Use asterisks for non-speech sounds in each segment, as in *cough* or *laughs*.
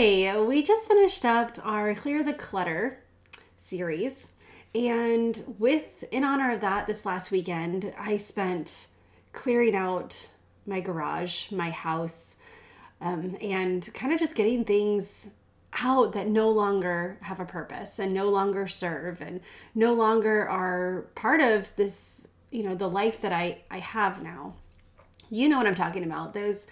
Hi, we just finished up our Clear the Clutter series. And with in honor of that, this last weekend, I spent clearing out my garage, my house, um, and kind of just getting things out that no longer have a purpose and no longer serve and no longer are part of this, you know, the life that I, I have now. You know what I'm talking about. Those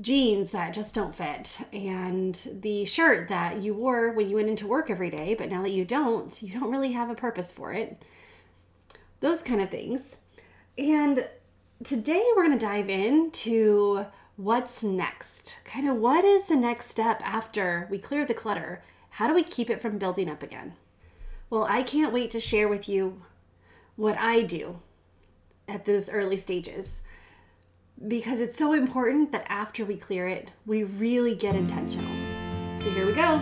jeans that just don't fit and the shirt that you wore when you went into work every day, but now that you don't, you don't really have a purpose for it. Those kind of things. And today we're going to dive into what's next. Kind of what is the next step after we clear the clutter? How do we keep it from building up again? Well, I can't wait to share with you what I do at those early stages because it's so important that after we clear it, we really get intentional. So here we go.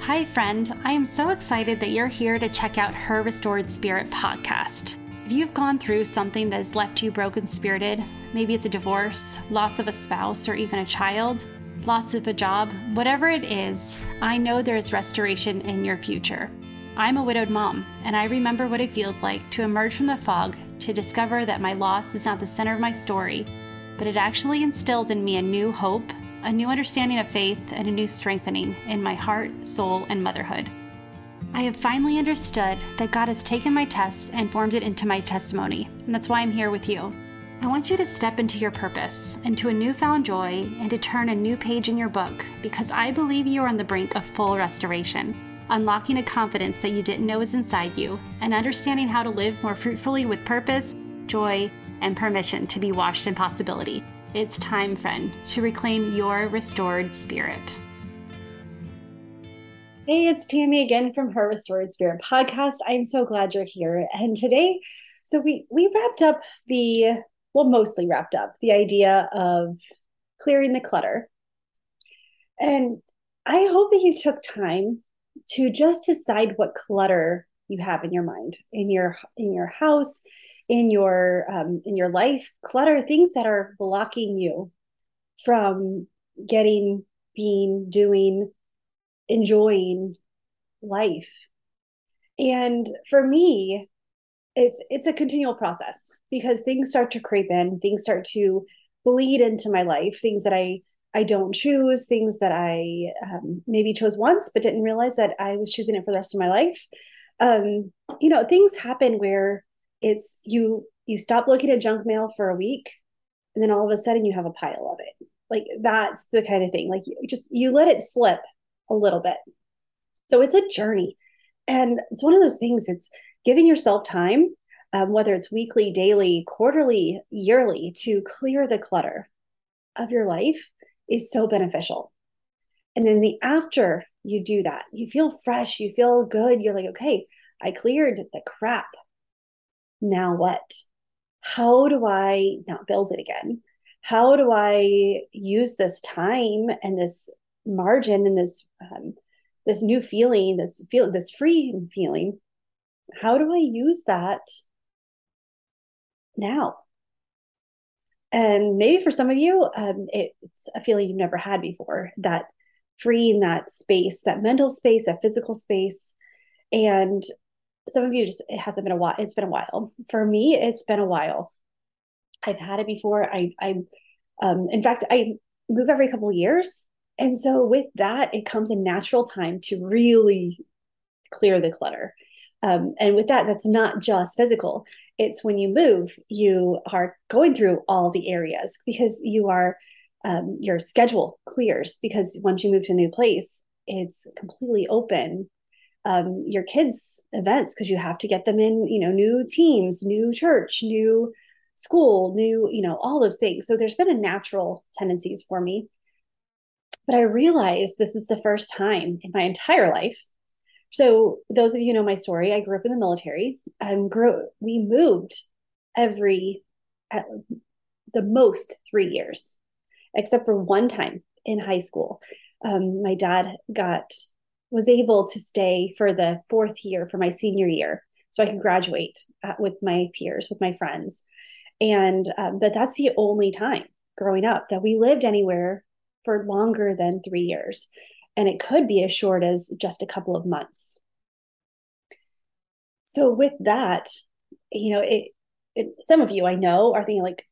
Hi, friend. I am so excited that you're here to check out Her Restored Spirit podcast. If you've gone through something that has left you broken spirited, maybe it's a divorce, loss of a spouse, or even a child, loss of a job, whatever it is, I know there is restoration in your future. I'm a widowed mom, and I remember what it feels like to emerge from the fog to discover that my loss is not the center of my story, but it actually instilled in me a new hope, a new understanding of faith, and a new strengthening in my heart, soul, and motherhood. I have finally understood that God has taken my test and formed it into my testimony, and that's why I'm here with you. I want you to step into your purpose, into a newfound joy, and to turn a new page in your book because I believe you are on the brink of full restoration, unlocking a confidence that you didn't know was inside you, and understanding how to live more fruitfully with purpose, joy, and permission to be washed in possibility. It's time, friend, to reclaim your restored spirit. Hey, it's Tammy again from Her Restored Spirit podcast. I'm so glad you're here. And today, so we we wrapped up the well, mostly wrapped up the idea of clearing the clutter. And I hope that you took time to just decide what clutter you have in your mind, in your in your house, in your um, in your life. Clutter things that are blocking you from getting, being, doing enjoying life. And for me, it's it's a continual process because things start to creep in, things start to bleed into my life, things that I I don't choose, things that I um, maybe chose once but didn't realize that I was choosing it for the rest of my life. Um, you know, things happen where it's you you stop looking at junk mail for a week, and then all of a sudden you have a pile of it. Like that's the kind of thing. Like you just you let it slip a little bit. So it's a journey. And it's one of those things, it's giving yourself time, um, whether it's weekly, daily, quarterly, yearly, to clear the clutter of your life is so beneficial. And then the after you do that, you feel fresh, you feel good. You're like, okay, I cleared the crap. Now what? How do I not build it again? How do I use this time and this margin and this um, this new feeling, this feel this free feeling, how do I use that now? And maybe for some of you, um, it, it's a feeling you've never had before. That freeing that space, that mental space, that physical space, and some of you just it hasn't been a while. It's been a while. For me, it's been a while. I've had it before. I I um, in fact I move every couple of years and so with that, it comes a natural time to really clear the clutter. Um, and with that, that's not just physical. It's when you move, you are going through all the areas because you are um, your schedule clears because once you move to a new place, it's completely open. Um, your kids' events because you have to get them in, you know, new teams, new church, new school, new, you know, all those things. So there's been a natural tendencies for me but I realized this is the first time in my entire life. So, those of you know my story, I grew up in the military and grew, we moved every, at the most three years, except for one time in high school. Um, my dad got, was able to stay for the fourth year for my senior year so I could graduate at, with my peers, with my friends. And, um, but that's the only time growing up that we lived anywhere for longer than three years. And it could be as short as just a couple of months. So, with that, you know, it, it some of you I know are thinking like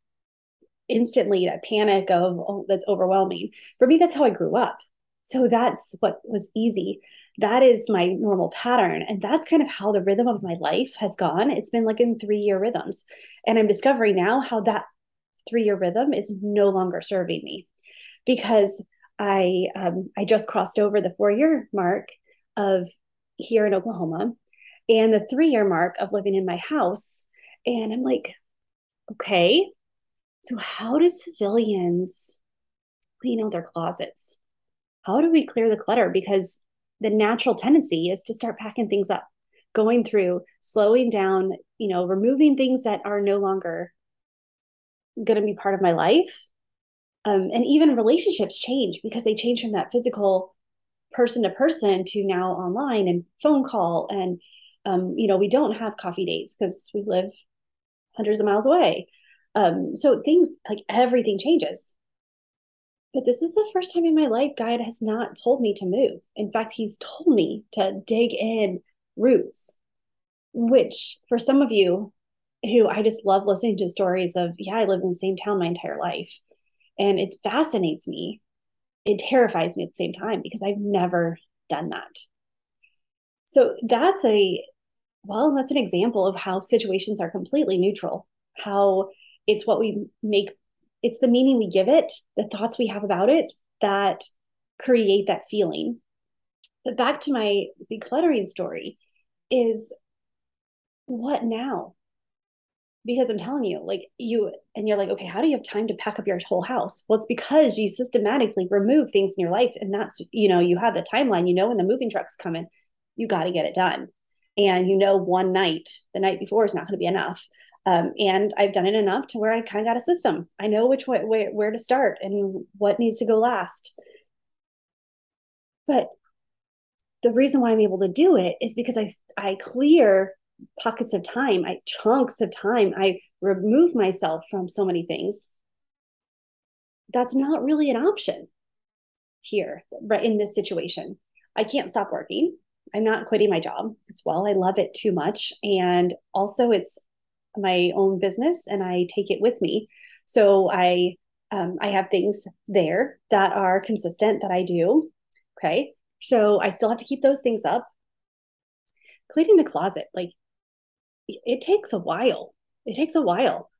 instantly that panic of, oh, that's overwhelming. For me, that's how I grew up. So, that's what was easy that is my normal pattern. And that's kind of how the rhythm of my life has gone. It's been like in three year rhythms. And I'm discovering now how that three year rhythm is no longer serving me because I um, I just crossed over the four year mark of here in Oklahoma and the three year mark of living in my house. And I'm like, okay, so how do civilians clean out their closets? How do we clear the clutter? Because the natural tendency is to start packing things up, going through, slowing down, you know, removing things that are no longer going to be part of my life. Um, and even relationships change because they change from that physical person to person to now online and phone call. And, um, you know, we don't have coffee dates because we live hundreds of miles away. Um, so things like everything changes. But this is the first time in my life God has not told me to move. In fact, He's told me to dig in roots, which for some of you who I just love listening to stories of, yeah, I lived in the same town my entire life. And it fascinates me. It terrifies me at the same time because I've never done that. So that's a, well, that's an example of how situations are completely neutral, how it's what we make it's the meaning we give it, the thoughts we have about it that create that feeling. But back to my decluttering story is what now? Because I'm telling you, like you, and you're like, okay, how do you have time to pack up your whole house? Well, it's because you systematically remove things in your life. And that's, you know, you have the timeline, you know, when the moving truck's coming, you got to get it done. And you know, one night, the night before is not going to be enough. Um, and I've done it enough to where I kind of got a system. I know which way where, where to start and what needs to go last. But the reason why I'm able to do it is because I I clear pockets of time, I chunks of time, I remove myself from so many things. That's not really an option here, right in this situation. I can't stop working. I'm not quitting my job as well. I love it too much. And also, it's my own business and I take it with me. So I um, I have things there that are consistent that I do. Okay. So I still have to keep those things up. Cleaning the closet, like it takes a while. It takes a while.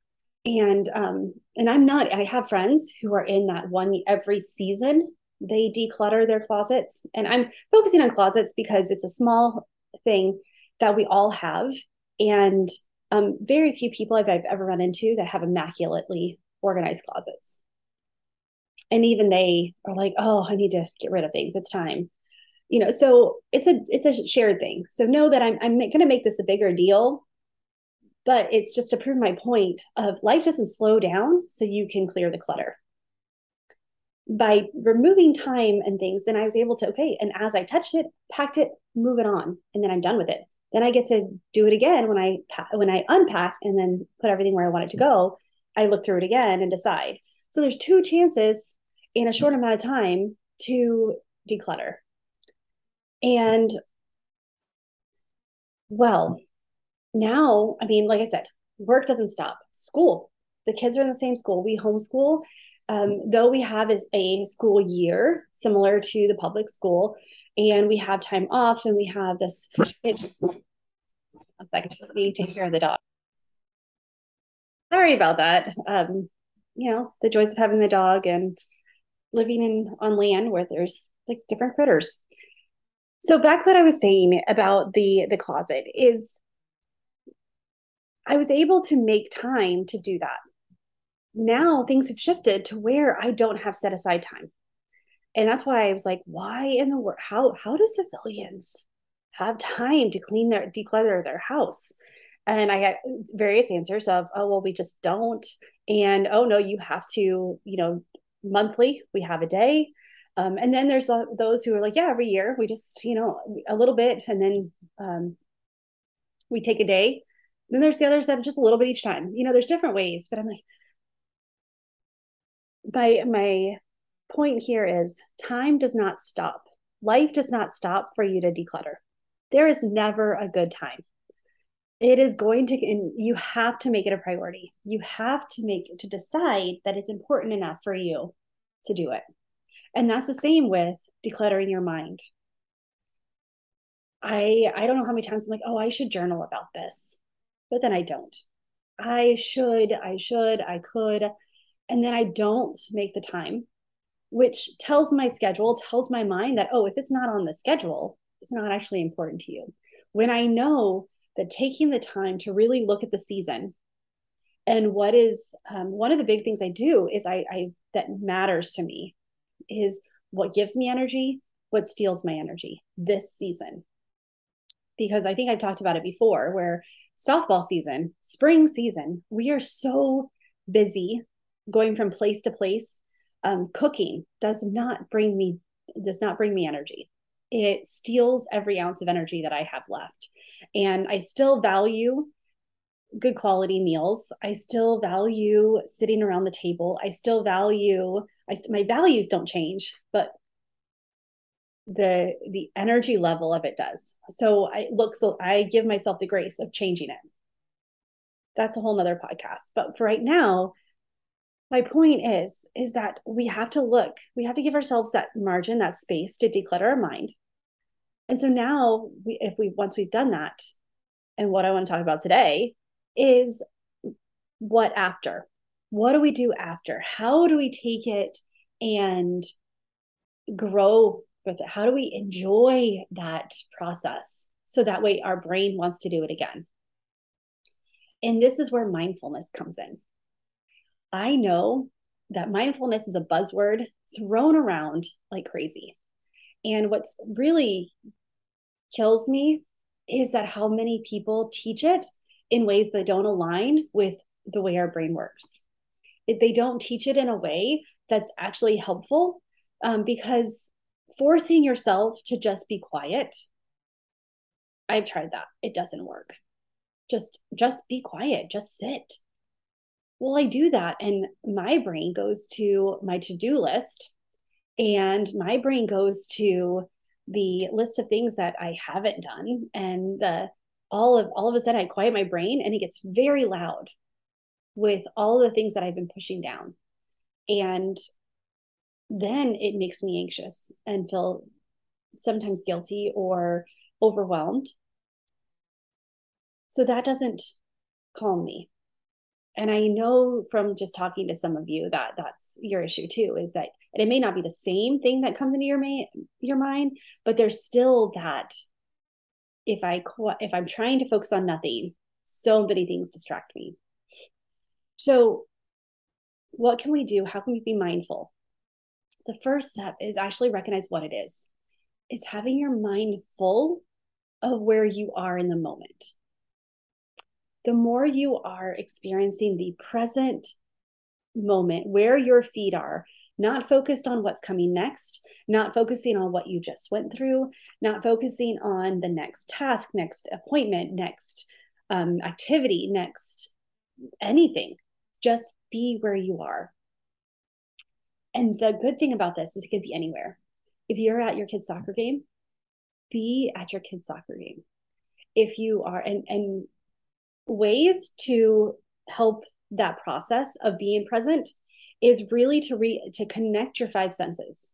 And um, and I'm not, I have friends who are in that one every season, they declutter their closets. And I'm focusing on closets because it's a small thing that we all have. And um, very few people I've, I've ever run into that have immaculately organized closets. And even they are like, oh, I need to get rid of things. It's time. You know, so it's a it's a shared thing. So know that I'm I'm going to make this a bigger deal, but it's just to prove my point of life doesn't slow down so you can clear the clutter by removing time and things, then I was able to, okay, and as I touched it, packed it, move it on, and then I'm done with it. Then I get to do it again when I when I unpack and then put everything where I want it to go. I look through it again and decide. So there's two chances in a short amount of time to declutter. And well, now, I mean, like I said, work doesn't stop. School, the kids are in the same school. We homeschool. Um, though we have is a school year similar to the public school, and we have time off, and we have this. It's a second. Let me take care of the dog. Sorry about that. Um, you know, the joys of having the dog and living in on land where there's like different critters. So back what I was saying about the the closet is I was able to make time to do that. Now things have shifted to where I don't have set aside time. And that's why I was like, why in the world how how do civilians have time to clean their declutter their house and i had various answers of oh well we just don't and oh no you have to you know monthly we have a day um, and then there's uh, those who are like yeah every year we just you know a little bit and then um, we take a day then there's the other that just a little bit each time you know there's different ways but i'm like my my point here is time does not stop. Life does not stop for you to declutter. There is never a good time. It is going to, and you have to make it a priority. You have to make to decide that it's important enough for you to do it. And that's the same with decluttering your mind. I I don't know how many times I'm like, oh, I should journal about this, but then I don't. I should, I should, I could, and then I don't make the time, which tells my schedule, tells my mind that oh, if it's not on the schedule, it's not actually important to you. When I know that taking the time to really look at the season and what is um, one of the big things I do is I, I that matters to me is what gives me energy, what steals my energy this season. Because I think I've talked about it before, where softball season, spring season, we are so busy going from place to place. Um, cooking does not bring me does not bring me energy. It steals every ounce of energy that I have left. And I still value good quality meals. I still value sitting around the table. I still value I my values don't change, but the the energy level of it does. So I look so I give myself the grace of changing it. That's a whole nother podcast. But for right now, my point is is that we have to look, we have to give ourselves that margin, that space to declutter our mind. And so now we if we once we've done that, and what I want to talk about today is what after? What do we do after? How do we take it and grow it? How do we enjoy that process so that way our brain wants to do it again? And this is where mindfulness comes in. I know that mindfulness is a buzzword thrown around like crazy. And what's really kills me is that how many people teach it in ways that don't align with the way our brain works. They don't teach it in a way that's actually helpful um, because forcing yourself to just be quiet. I've tried that. It doesn't work. Just just be quiet. Just sit. Well i do that and my brain goes to my to-do list and my brain goes to the list of things that i haven't done and the all of all of a sudden i quiet my brain and it gets very loud with all the things that i've been pushing down. And then it makes me anxious and feel sometimes guilty or overwhelmed. So that doesn't calm me. And I know from just talking to some of you that that's your issue too is that and it may not be the same thing that comes into your ma- your mind, but there's still that if I if I'm trying to focus on nothing, so many things distract me. So what can we do? How can we be mindful? The first step is actually recognize what it is. It's having your mind full of where you are in the moment. The more you are experiencing the present moment, where your feet are, not focused on what's coming next, not focusing on what you just went through, not focusing on the next task, next appointment, next um, activity, next anything. Just be where you are. And the good thing about this is it can be anywhere. If you're at your kid's soccer game, be at your kid's soccer game. If you are, and, and ways to help that process of being present is really to re to connect your five senses.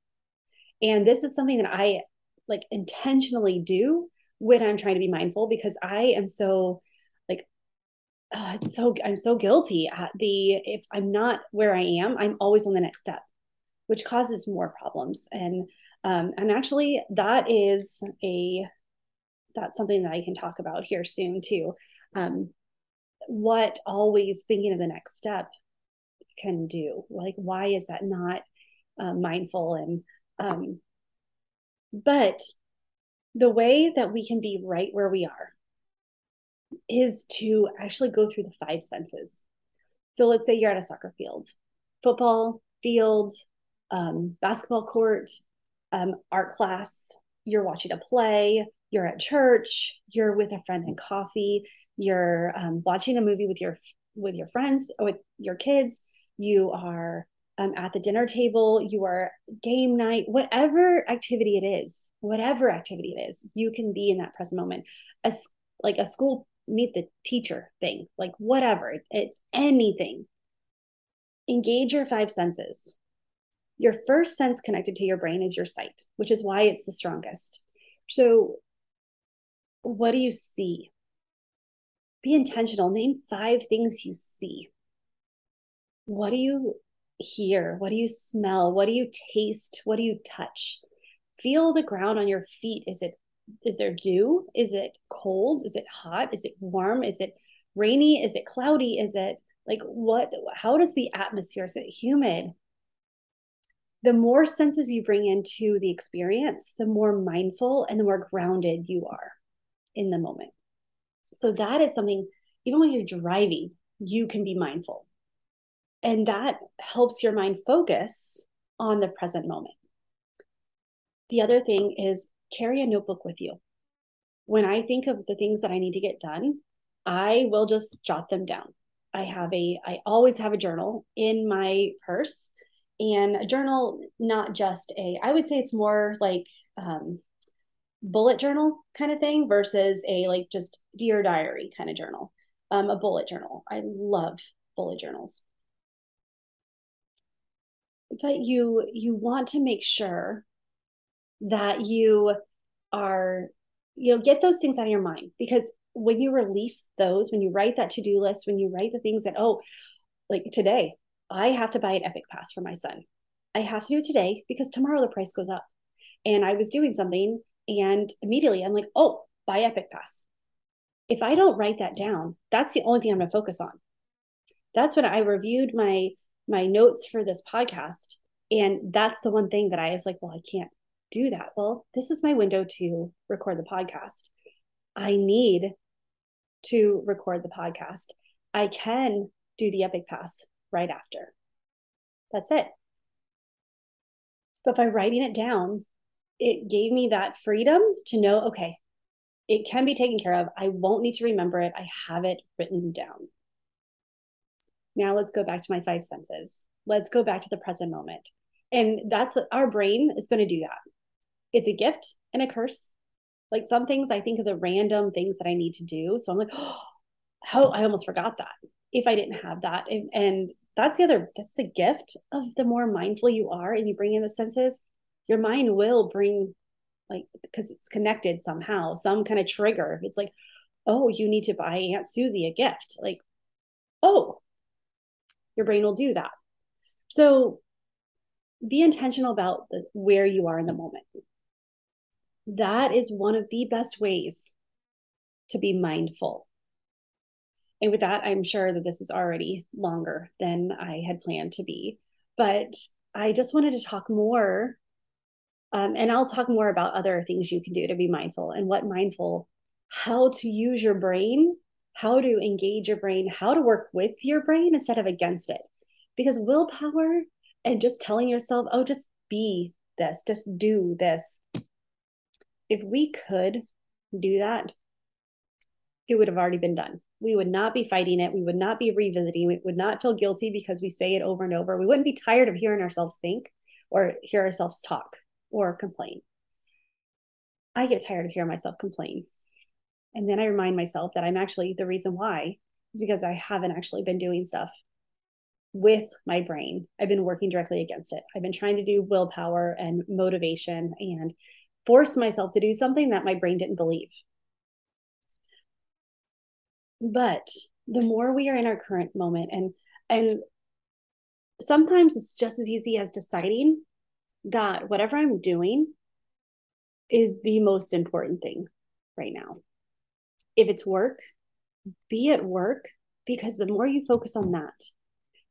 And this is something that I like intentionally do when I'm trying to be mindful because I am so like uh, it's so I'm so guilty at the if I'm not where I am, I'm always on the next step which causes more problems. And um, and actually, that is a that's something that I can talk about here soon too. Um, what always thinking of the next step can do. Like, why is that not uh, mindful? And um, but the way that we can be right where we are is to actually go through the five senses. So let's say you're at a soccer field, football field, um, basketball court, um, art class, you're watching a play, you're at church, you're with a friend and coffee, you're um, watching a movie with your with your friends with your kids, you are um, at the dinner table, you are game night, whatever activity it is, whatever activity it is, you can be in that present moment. As like a school meet the teacher thing, like whatever, it's anything. Engage your five senses. Your first sense connected to your brain is your sight, which is why it's the strongest. So, what do you see? Be intentional. Name five things you see. What do you hear? What do you smell? What do you taste? What do you touch? Feel the ground on your feet. Is it is there dew? Is it cold? Is it hot? Is it warm? Is it rainy? Is it cloudy? Is it like what how does the atmosphere is it humid? The more senses you bring into the experience, the more mindful and the more grounded you are in the moment. So that is something even when you're driving, you can be mindful and that helps your mind focus on the present moment. The other thing is carry a notebook with you. When I think of the things that I need to get done, I will just jot them down. I have a, I always have a journal in my purse and a journal, not just a, I would say it's more like, um, bullet journal kind of thing versus a like just dear diary kind of journal. Um, a bullet journal. I love bullet journals. But you you want to make sure that you are you know get those things out of your mind because when you release those when you write that to-do list when you write the things that oh like today i have to buy an epic pass for my son i have to do it today because tomorrow the price goes up and i was doing something and immediately i'm like oh buy epic pass if i don't write that down that's the only thing i'm going to focus on that's when i reviewed my my notes for this podcast. And that's the one thing that I was like, well, I can't do that. Well, this is my window to record the podcast. I need to record the podcast. I can do the Epic Pass right after. That's it. But by writing it down, it gave me that freedom to know okay, it can be taken care of. I won't need to remember it. I have it written down. Now let's go back to my five senses. Let's go back to the present moment. And that's our brain is going to do that. It's a gift and a curse. Like some things, I think of the random things that I need to do. So I'm like, *gasps* oh, I almost forgot that if I didn't have that. And, and that's the other, that's the gift of the more mindful you are and you bring in the senses, your mind will bring like because it's connected somehow, some kind of trigger. It's like, oh, you need to buy Aunt Susie a gift. Like, oh, your brain will do that. So be intentional about the, where you are in the moment. That is one of the best ways to be mindful. And with that, I'm sure that this is already longer than I had planned to be. But I just wanted to talk more. Um, and I'll talk more about other things you can do to be mindful and what mindful, how to use your brain how to engage your brain, how to work with your brain instead of against it. Because willpower and just telling yourself, oh, just be this, just do this. If we could do that, it would have already been done. We would not be fighting it. We would not be revisiting. We would not feel guilty because we say it over and over. We wouldn't be tired of hearing ourselves think or hear ourselves talk or complain. I get tired of hearing myself complain and then I remind myself that I'm actually the reason why is because I haven't actually been doing stuff with my brain. I've been working directly against it. I've been trying to do willpower and motivation and force myself to do something that my brain didn't believe. But the more we are in our current moment and and sometimes it's just as easy as deciding that whatever I'm doing is the most important thing right now if it's work, be at work because the more you focus on that,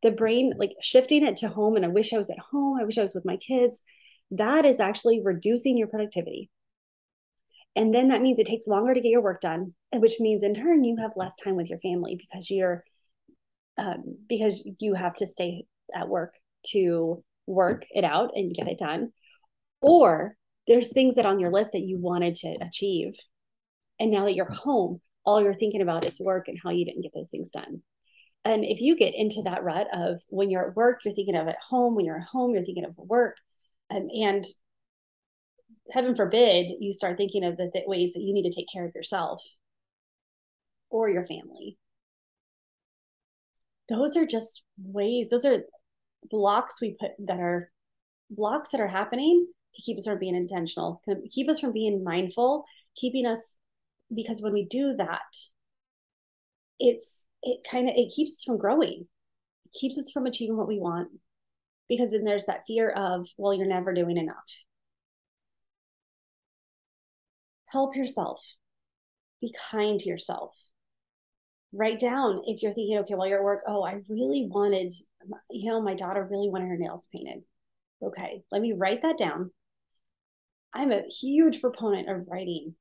the brain, like shifting it to home, and I wish I was at home, I wish I was with my kids, that is actually reducing your productivity. And then that means it takes longer to get your work done, which means in turn you have less time with your family because you're um, because you have to stay at work to work it out and get it done. Or there's things that on your list that you wanted to achieve and now that you're home, all you're thinking about is work and how you didn't get those things done. And if you get into that rut of when you're at work, you're thinking of at home, when you're at home, you're thinking of work. Um, and heaven forbid you start thinking of the th- ways that you need to take care of yourself or your family. Those are just ways, those are blocks we put that are blocks that are happening to keep us from being intentional, keep us from being mindful, keeping us because when we do that, it's it kind of it keeps us from growing. It keeps us from achieving what we want. Because then there's that fear of, well, you're never doing enough. Help yourself. Be kind to yourself. Write down if you're thinking, okay, while you're at work, oh, I really wanted, you know, my daughter really wanted her nails painted. Okay, let me write that down. I'm a huge proponent of writing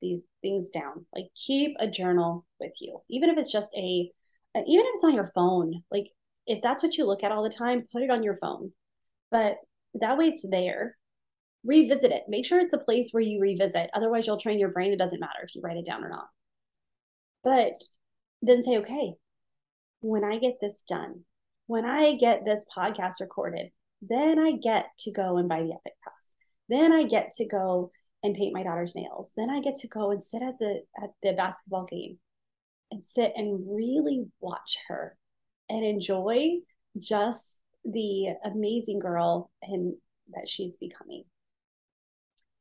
these things down. Like keep a journal with you, even if it's just a, uh, even if it's on your phone. Like if that's what you look at all the time, put it on your phone. But that way it's there. Revisit it. Make sure it's a place where you revisit. Otherwise, you'll train your brain. It doesn't matter if you write it down or not. But then say, okay, when I get this done, when I get this podcast recorded, then I get to go and buy the Epic Pass. Then I get to go and paint my daughter's nails. Then I get to go and sit at the at the basketball game and sit and really watch her and enjoy just the amazing girl and that she's becoming.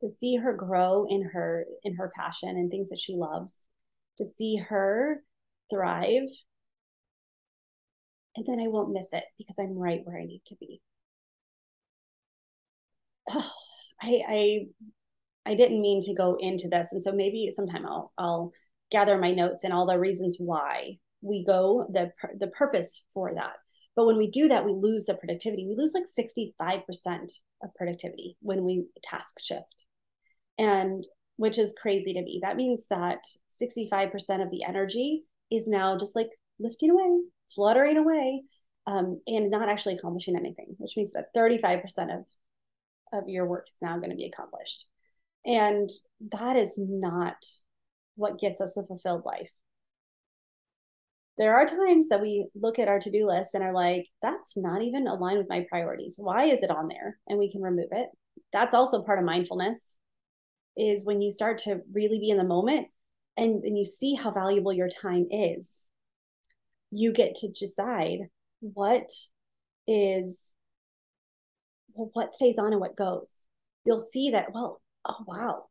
To see her grow in her in her passion and things that she loves, to see her thrive. And then I won't miss it because I'm right where I need to be. Oh, *sighs* I, I I didn't mean to go into this. And so maybe sometime I'll I'll gather my notes and all the reasons why we go the the purpose for that. But when we do that, we lose the productivity. We lose like 65% of productivity when we task shift. And which is crazy to me. That means that 65% of the energy is now just like lifting away, fluttering away, um, and not actually accomplishing anything, which means that 35% of, of your work is now going to be accomplished. And that is not what gets us a fulfilled life. There are times that we look at our to do list and are like, that's not even aligned with my priorities. Why is it on there? And we can remove it. That's also part of mindfulness, is when you start to really be in the moment and, and you see how valuable your time is. You get to decide what is, well, what stays on and what goes. You'll see that, well, oh, wow,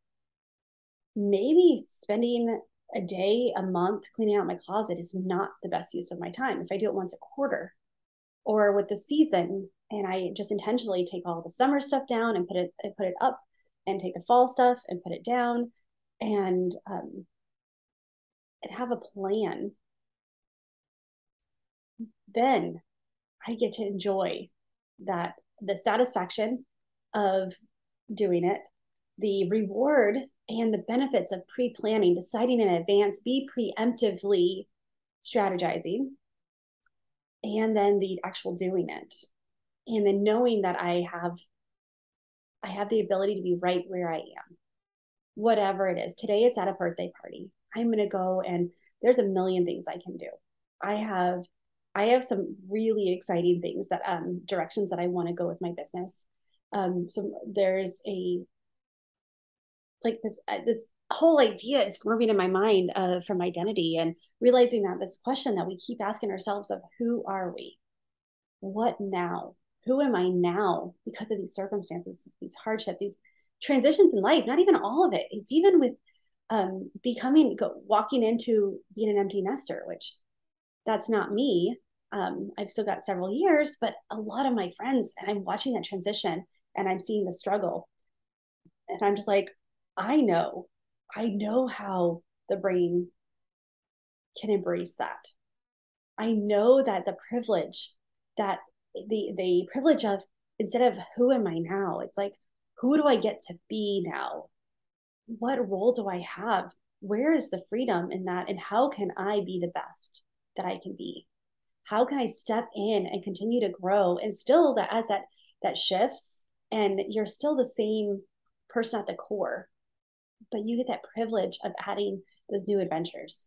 maybe spending a day, a month cleaning out my closet is not the best use of my time. If I do it once a quarter or with the season and I just intentionally take all the summer stuff down and put it and put it up and take the fall stuff and put it down and um, and have a plan, then I get to enjoy that the satisfaction of doing it the reward and the benefits of pre-planning, deciding in advance, be preemptively strategizing, and then the actual doing it. And then knowing that I have I have the ability to be right where I am. Whatever it is. Today it's at a birthday party. I'm going to go and there's a million things I can do. I have I have some really exciting things that um directions that I want to go with my business. Um so there's a like this uh, this whole idea is forming in my mind uh, from identity and realizing that this question that we keep asking ourselves of who are we what now who am i now because of these circumstances these hardships these transitions in life not even all of it. It's even with um, becoming go, walking into being an empty nester which that's not me. Um, i've still got several years but a lot of my friends and i'm watching that transition and i'm seeing the struggle. And i'm just like I know, I know how the brain can embrace that. I know that the privilege that the the privilege of instead of who am I now, it's like who do I get to be now? What role do I have? Where is the freedom in that? And how can I be the best that I can be? How can I step in and continue to grow and still that as that that shifts and you're still the same person at the core, but you get that privilege of adding those new adventures.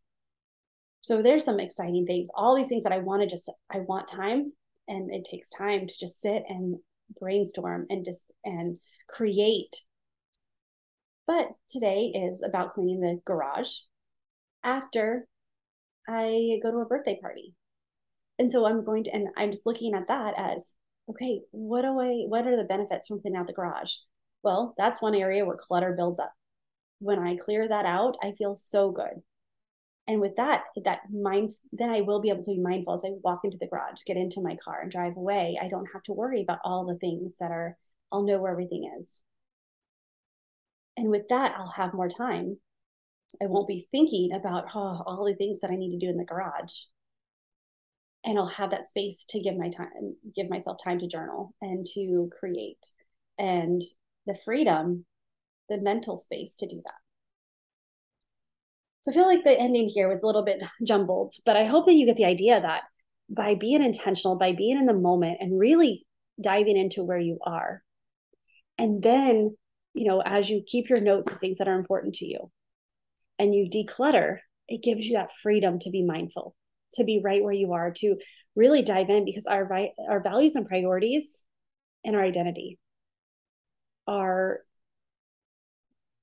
So there's some exciting things. All these things that I want to just I want time and it takes time to just sit and brainstorm and just and create. But today is about cleaning the garage after I go to a birthday party. And so I'm going to and I'm just looking at that as okay, what do I what are the benefits from cleaning out the garage? Well, that's one area where clutter builds up. When I clear that out, I feel so good. And with that, that mind, then I will be able to be mindful as I walk into the garage, get into my car, and drive away. I don't have to worry about all the things that are, I'll know where everything is. And with that, I'll have more time. I won't be thinking about oh, all the things that I need to do in the garage. And I'll have that space to give my time, give myself time to journal and to create and the freedom, the mental space to do that. So I feel like the ending here was a little bit *laughs* jumbled, but I hope that you get the idea that by being intentional, by being in the moment and really diving into where you are, and then, you know, as you keep your notes of things that are important to you and you declutter, it gives you that freedom to be mindful, to be right where you are, to really dive in because our our values and priorities and our identity are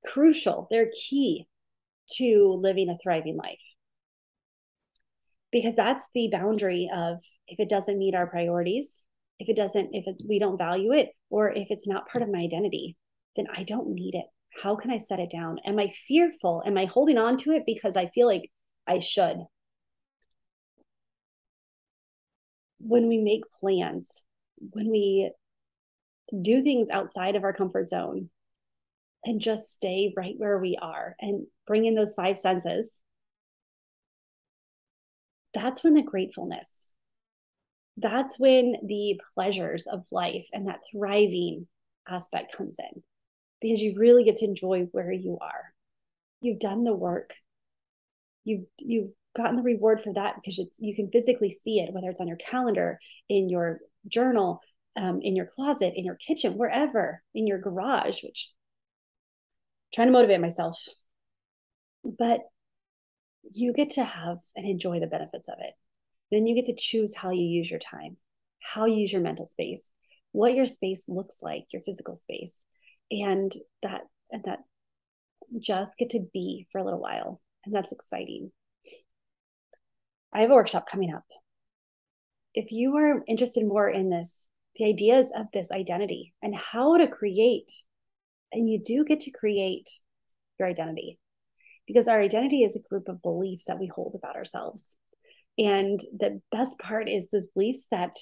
crucial. They're key to living a thriving life. Because that's the boundary of if it doesn't meet our priorities, if it doesn't, if it, we don't value it, or if it's not part of my identity, then I don't need it. How can I set it down? Am I fearful? Am I holding on to it because I feel like I should? When we make plans, when we do things outside of our comfort zone, and just stay right where we are and bring in those five senses, that's when the gratefulness, that's when the pleasures of life and that thriving aspect comes in because you really get to enjoy where you are. You've done the work. You've you've gotten the reward for that because it's you can physically see it, whether it's on your calendar, in your journal, um, in your closet, in your kitchen, wherever, in your garage, which trying to motivate myself. But you get to have and enjoy the benefits of it. Then you get to choose how you use your time, how you use your mental space, what your space looks like, your physical space. And that and that just get to be for a little while. And that's exciting. I have a workshop coming up. If you are interested more in this, the ideas of this identity and how to create and you do get to create your identity because our identity is a group of beliefs that we hold about ourselves. And the best part is those beliefs that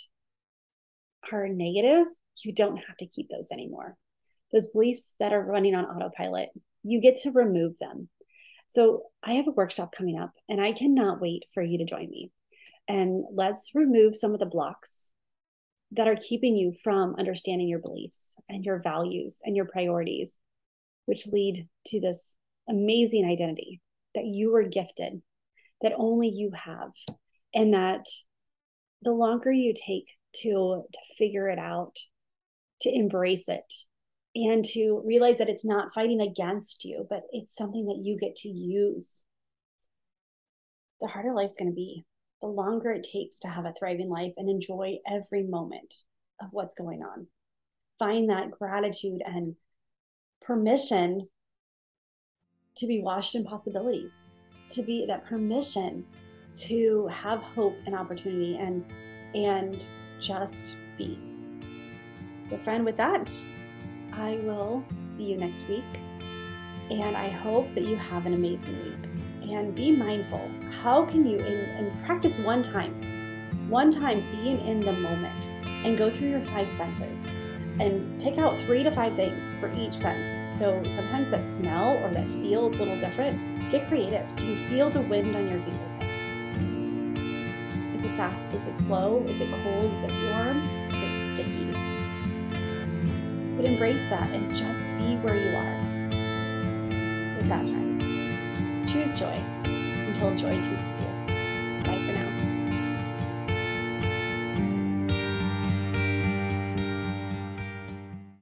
are negative, you don't have to keep those anymore. Those beliefs that are running on autopilot, you get to remove them. So I have a workshop coming up and I cannot wait for you to join me. And let's remove some of the blocks that are keeping you from understanding your beliefs and your values and your priorities, which lead to this amazing identity that you were gifted, that only you have, and that the longer you take to, to figure it out, to embrace it, and to realize that it's not fighting against you, but it's something that you get to use, the harder life's going to be the longer it takes to have a thriving life and enjoy every moment of what's going on. Find that gratitude and permission to be washed in possibilities, to be that permission to have hope and opportunity and and just be. So friend, with that, I will see you next week. And I hope that you have an amazing week and be mindful. How can you, and, practice one time, one time being in the moment and go through your five senses and pick out three to five things for each sense. So sometimes that smell or that feel is a little different. Get creative. You feel the wind on your fingertips. Is it fast? Is it slow? Is it cold? Is it warm? Is it sticky? But embrace that and just be where you are with that time choose joy until joy chooses